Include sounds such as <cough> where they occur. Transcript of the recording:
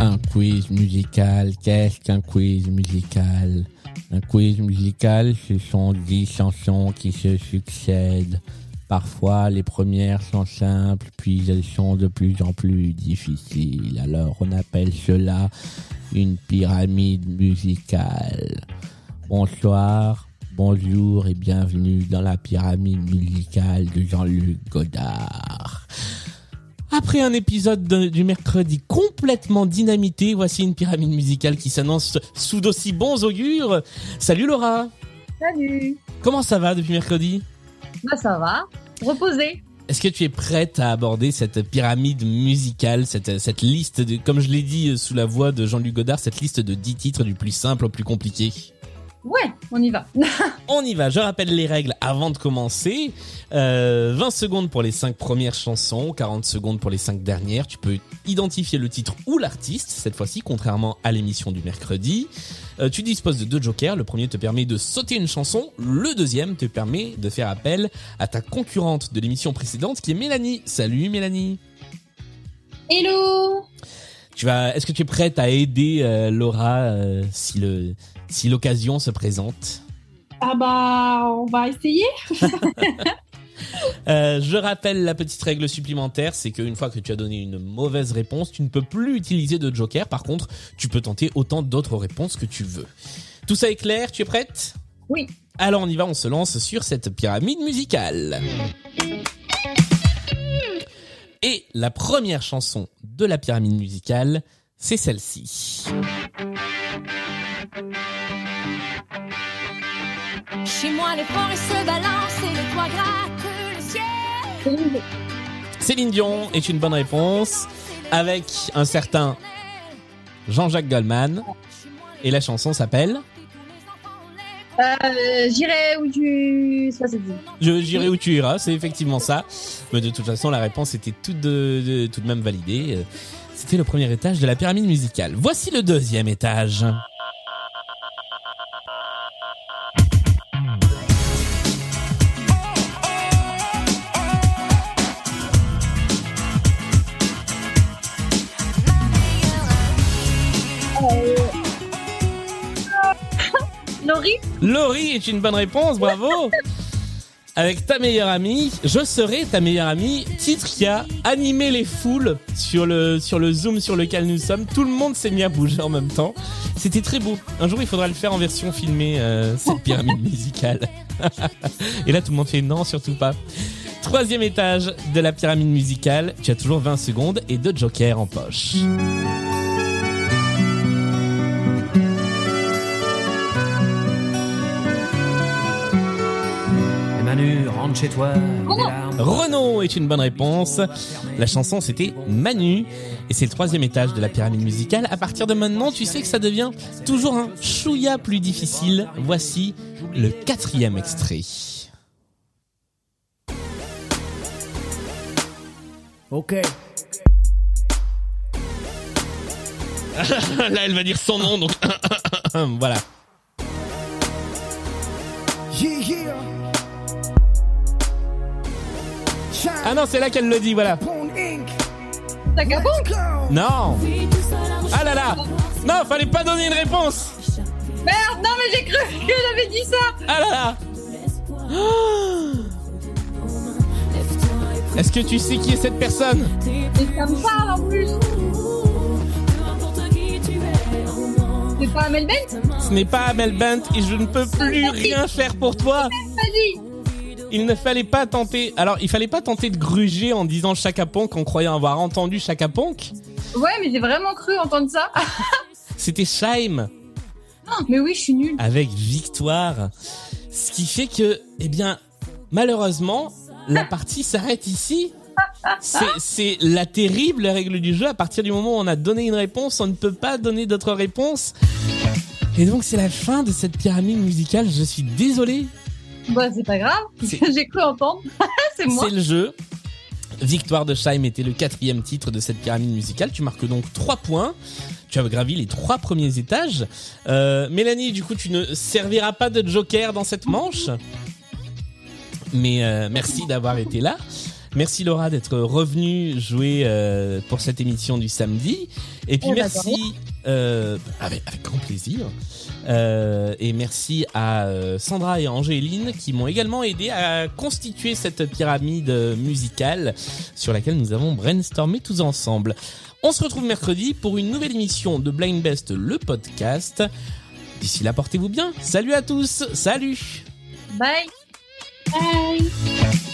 Un quiz musical, qu'est-ce qu'un quiz musical? Un quiz musical, ce sont dix chansons qui se succèdent. Parfois, les premières sont simples, puis elles sont de plus en plus difficiles. Alors, on appelle cela une pyramide musicale. Bonsoir, bonjour et bienvenue dans la pyramide musicale de Jean-Luc Godard. Après un épisode de- du mercredi complètement dynamité, voici une pyramide musicale qui s'annonce sous d'aussi bons augures. Salut Laura Salut Comment ça va depuis mercredi? Bah ça va, reposé. Est-ce que tu es prête à aborder cette pyramide musicale, cette, cette liste, de, comme je l'ai dit euh, sous la voix de Jean-Luc Godard, cette liste de 10 titres du plus simple au plus compliqué? Ouais, on y va. <laughs> On y va, je rappelle les règles avant de commencer. Euh, 20 secondes pour les 5 premières chansons, 40 secondes pour les 5 dernières. Tu peux identifier le titre ou l'artiste, cette fois-ci, contrairement à l'émission du mercredi. Euh, tu disposes de deux jokers. Le premier te permet de sauter une chanson. Le deuxième te permet de faire appel à ta concurrente de l'émission précédente, qui est Mélanie. Salut Mélanie. Hello Tu vas, est-ce que tu es prête à aider euh, Laura euh, si le, si l'occasion se présente? Ah bah on va essayer. <laughs> Euh, je rappelle la petite règle supplémentaire, c'est qu'une fois que tu as donné une mauvaise réponse, tu ne peux plus utiliser de joker. Par contre, tu peux tenter autant d'autres réponses que tu veux. Tout ça est clair? Tu es prête? Oui. Alors on y va, on se lance sur cette pyramide musicale. Et la première chanson de la pyramide musicale, c'est celle-ci. Chez moi, les forêts se balancent Céline, Céline Dion est une bonne réponse avec un certain Jean-Jacques Goldman. Et la chanson s'appelle Euh, J'irai où tu... Ça je j'irai où tu iras, c'est effectivement ça. Mais de toute façon, la réponse était toute de, de- tout de même validée. Euh, C'était le premier étage de la pyramide musicale. Voici le deuxième étage. Laurie est une bonne réponse, bravo Avec ta meilleure amie, je serai ta meilleure amie, titre qui a animé les foules sur le, sur le Zoom sur lequel nous sommes. Tout le monde s'est mis à bouger en même temps. C'était très beau. Un jour, il faudra le faire en version filmée, euh, cette pyramide musicale. <laughs> Et là, tout le monde fait non, surtout pas. Troisième étage de la pyramide musicale, tu as toujours 20 secondes et deux jokers en poche. Rentre chez toi. Renault est une bonne réponse. La chanson c'était Manu et c'est le troisième étage de la pyramide musicale. À partir de maintenant, tu sais que ça devient toujours un chouïa plus difficile. Voici le quatrième extrait. Ok. <laughs> Là, elle va dire son nom, donc <coughs> voilà. Yeah, yeah. Ah non, c'est là qu'elle le dit, voilà. Non. Ah là là. Non, fallait pas donner une réponse. Merde, non mais j'ai cru que j'avais dit ça Ah là là. Est-ce que tu sais qui est cette personne? Et ça me parle en plus C'est pas Amel Bent? Ce n'est pas Amel Bent et je ne peux plus rien faire pour toi. Vas-y Il ne fallait pas tenter. Alors, il fallait pas tenter de gruger en disant Chaka Ponk en croyant avoir entendu Chaka Ponk. Ouais, mais j'ai vraiment cru entendre ça. <laughs> C'était Shaim mais oui, je suis nulle. avec Victoire. Ce qui fait que, eh bien, malheureusement, la partie s'arrête ici. C'est, c'est la terrible règle du jeu. À partir du moment où on a donné une réponse, on ne peut pas donner d'autres réponses. Et donc, c'est la fin de cette pyramide musicale. Je suis désolé. Bah, c'est pas grave. <laughs> J'ai cru entendre. <laughs> c'est moi. C'est le jeu. Victoire de Scheim était le quatrième titre de cette pyramide musicale. Tu marques donc 3 points. Tu as gravi les trois premiers étages. Euh, Mélanie, du coup, tu ne serviras pas de joker dans cette manche. Mais euh, merci d'avoir été là. Merci Laura d'être revenue jouer euh, pour cette émission du samedi. Et puis Eh ben, merci euh, avec, avec grand plaisir. Euh, et merci à euh, Sandra et Angéline qui m'ont également aidé à constituer cette pyramide musicale sur laquelle nous avons brainstormé tous ensemble. On se retrouve mercredi pour une nouvelle émission de Blind Best, le podcast. D'ici là, portez-vous bien. Salut à tous. Salut. Bye. Bye.